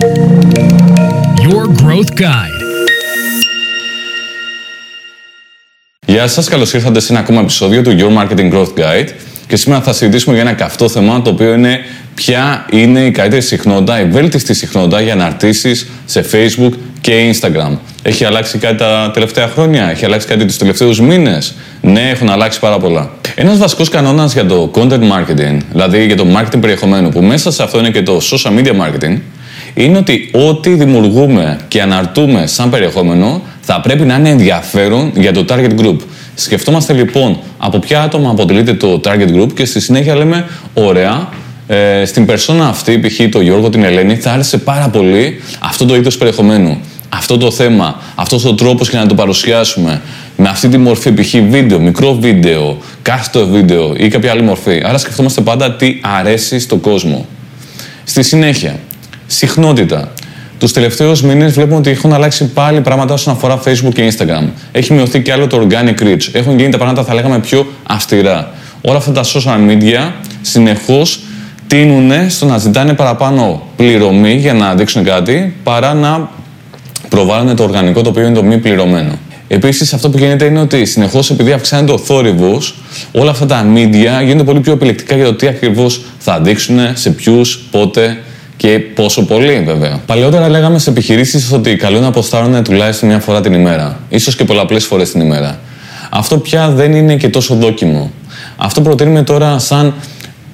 Your Growth Guide. Γεια σας, καλώς ήρθατε σε ένα ακόμα επεισόδιο του Your Marketing Growth Guide και σήμερα θα συζητήσουμε για ένα καυτό θέμα το οποίο είναι ποια είναι η καλύτερη συχνότητα, η βέλτιστη συχνότητα για αναρτήσεις σε Facebook και Instagram. Έχει αλλάξει κάτι τα τελευταία χρόνια, έχει αλλάξει κάτι τους τελευταίους μήνες; Ναι, έχουν αλλάξει πάρα πολλά. Ένας βασικός κανόνας για το content marketing, δηλαδή για το marketing περιεχομένου, που μέσα σε αυτό είναι και το social media marketing, είναι ότι ό,τι δημιουργούμε και αναρτούμε σαν περιεχόμενο θα πρέπει να είναι ενδιαφέρον για το target group. Σκεφτόμαστε λοιπόν από ποια άτομα αποτελείται το target group και στη συνέχεια λέμε ωραία, ε, στην περσόνα αυτή, π.χ. το Γιώργο, την Ελένη, θα άρεσε πάρα πολύ αυτό το είδος περιεχομένου. Αυτό το θέμα, αυτός ο τρόπος για να το παρουσιάσουμε με αυτή τη μορφή, π.χ. βίντεο, μικρό βίντεο, κάθετο βίντεο ή κάποια άλλη μορφή. Άρα σκεφτόμαστε πάντα τι αρέσει στον κόσμο. Στη συνέχεια, συχνότητα. Τους τελευταίους μήνες βλέπουμε ότι έχουν αλλάξει πάλι πράγματα όσον αφορά Facebook και Instagram. Έχει μειωθεί και άλλο το organic reach. Έχουν γίνει τα πράγματα, θα λέγαμε, πιο αυστηρά. Όλα αυτά τα social media συνεχώς τείνουν στο να ζητάνε παραπάνω πληρωμή για να δείξουν κάτι παρά να προβάλλουν το οργανικό το οποίο είναι το μη πληρωμένο. Επίσης, αυτό που γίνεται είναι ότι συνεχώς, επειδή αυξάνεται ο θόρυβος, όλα αυτά τα media γίνονται πολύ πιο επιλεκτικά για το τι ακριβώς θα δείξουν, σε ποιους, πότε και πόσο πολύ βέβαια. Παλαιότερα λέγαμε σε επιχειρήσεις ότι καλό είναι να αποστάρουν τουλάχιστον μια φορά την ημέρα, ίσως και πολλαπλές φορές την ημέρα. Αυτό πια δεν είναι και τόσο δόκιμο. Αυτό προτείνουμε τώρα σαν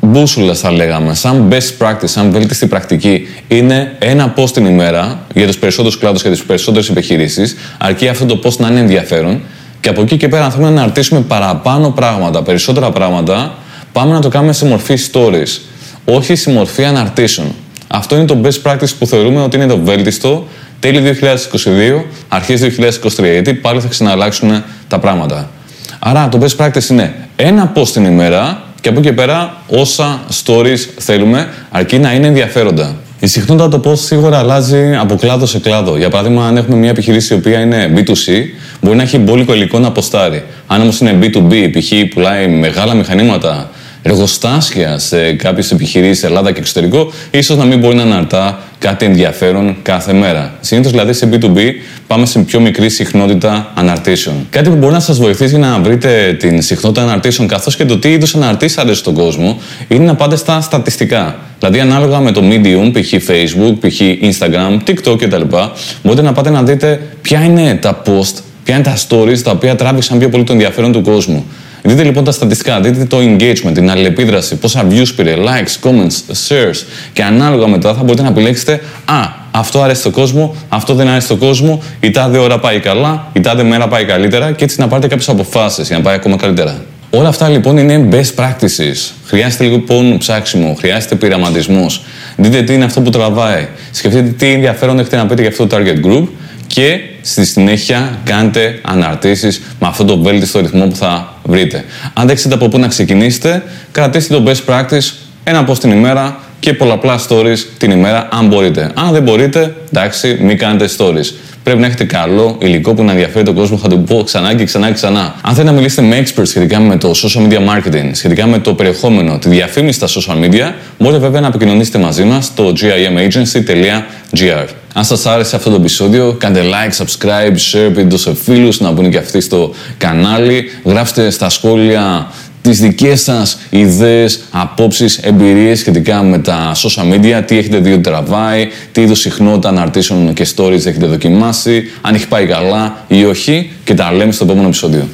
μπούσουλα, θα λέγαμε, σαν best practice, σαν βέλτιστη πρακτική, είναι ένα post την ημέρα για τους περισσότερους κλάδους και τις περισσότερες επιχειρήσεις, αρκεί αυτό το post να είναι ενδιαφέρον και από εκεί και πέρα, αν θέλουμε να αναρτήσουμε παραπάνω πράγματα, περισσότερα πράγματα, πάμε να το κάνουμε σε μορφή stories, όχι σε μορφή αναρτήσεων. Αυτό είναι το best practice που θεωρούμε ότι είναι το βέλτιστο τέλη 2022, αρχές 2023, γιατί πάλι θα ξαναλλάξουν τα πράγματα. Άρα το best practice είναι ένα post την ημέρα και από εκεί και πέρα όσα stories θέλουμε, αρκεί να είναι ενδιαφέροντα. Η συχνότητα το πώ σίγουρα αλλάζει από κλάδο σε κλάδο. Για παράδειγμα, αν έχουμε μια επιχειρήση η οποία είναι B2C, μπορεί να έχει μπόλικο υλικό να αποστάρει. Αν όμως είναι B2B, π.χ. πουλάει μεγάλα μηχανήματα, εργοστάσια σε κάποιες επιχειρήσεις Ελλάδα και εξωτερικό, ίσως να μην μπορεί να αναρτά κάτι ενδιαφέρον κάθε μέρα. Συνήθως δηλαδή σε B2B πάμε σε πιο μικρή συχνότητα αναρτήσεων. Κάτι που μπορεί να σας βοηθήσει να βρείτε την συχνότητα αναρτήσεων καθώς και το τι είδους αναρτήσει αρέσει στον κόσμο είναι να πάτε στα στατιστικά. Δηλαδή, ανάλογα με το medium, π.χ. Facebook, π.χ. Instagram, TikTok κτλ., μπορείτε να πάτε να δείτε ποια είναι τα post, ποια είναι τα stories τα οποία τράβηξαν πιο πολύ το ενδιαφέρον του κόσμου. Δείτε λοιπόν τα στατιστικά, δείτε το engagement, την αλληλεπίδραση, πόσα views πήρε, likes, comments, shares και ανάλογα μετά θα μπορείτε να επιλέξετε «Α, αυτό αρέσει στον κόσμο, αυτό δεν αρέσει στον κόσμο, η τάδε ώρα πάει καλά, η τάδε μέρα πάει καλύτερα και έτσι να πάρετε κάποιες αποφάσεις για να πάει ακόμα καλύτερα. Όλα αυτά λοιπόν είναι best practices. Χρειάζεται λοιπόν ψάξιμο, χρειάζεται πειραματισμός. Δείτε τι είναι αυτό που τραβάει. Σκεφτείτε τι ενδιαφέρον έχετε να πείτε για αυτό το target group και στη συνέχεια κάντε αναρτήσεις με αυτό το βέλτιστο ρυθμό που θα βρείτε. Αν δεν ξέρετε από πού να ξεκινήσετε, κρατήστε το best practice ένα post την ημέρα και πολλαπλά stories την ημέρα αν μπορείτε. Αν δεν μπορείτε, εντάξει, μην κάνετε stories. Πρέπει να έχετε καλό υλικό που να ενδιαφέρει τον κόσμο, θα το πω ξανά και ξανά και ξανά. Αν θέλετε να μιλήσετε με experts σχετικά με το social media marketing, σχετικά με το περιεχόμενο, τη διαφήμιση στα social media, μπορείτε βέβαια να επικοινωνήσετε μαζί μας στο gimagency.gr. Αν σας άρεσε αυτό το επεισόδιο, κάντε like, subscribe, share, πείτε το σε φίλους, να μπουν και αυτοί στο κανάλι. Γράψτε στα σχόλια τις δικές σας ιδέες, απόψεις, εμπειρίες σχετικά με τα social media, τι έχετε δει ότι τραβάει, τι είδους συχνότητα αναρτήσεων και stories έχετε δοκιμάσει, αν έχει πάει καλά ή όχι και τα λέμε στο επόμενο επεισόδιο.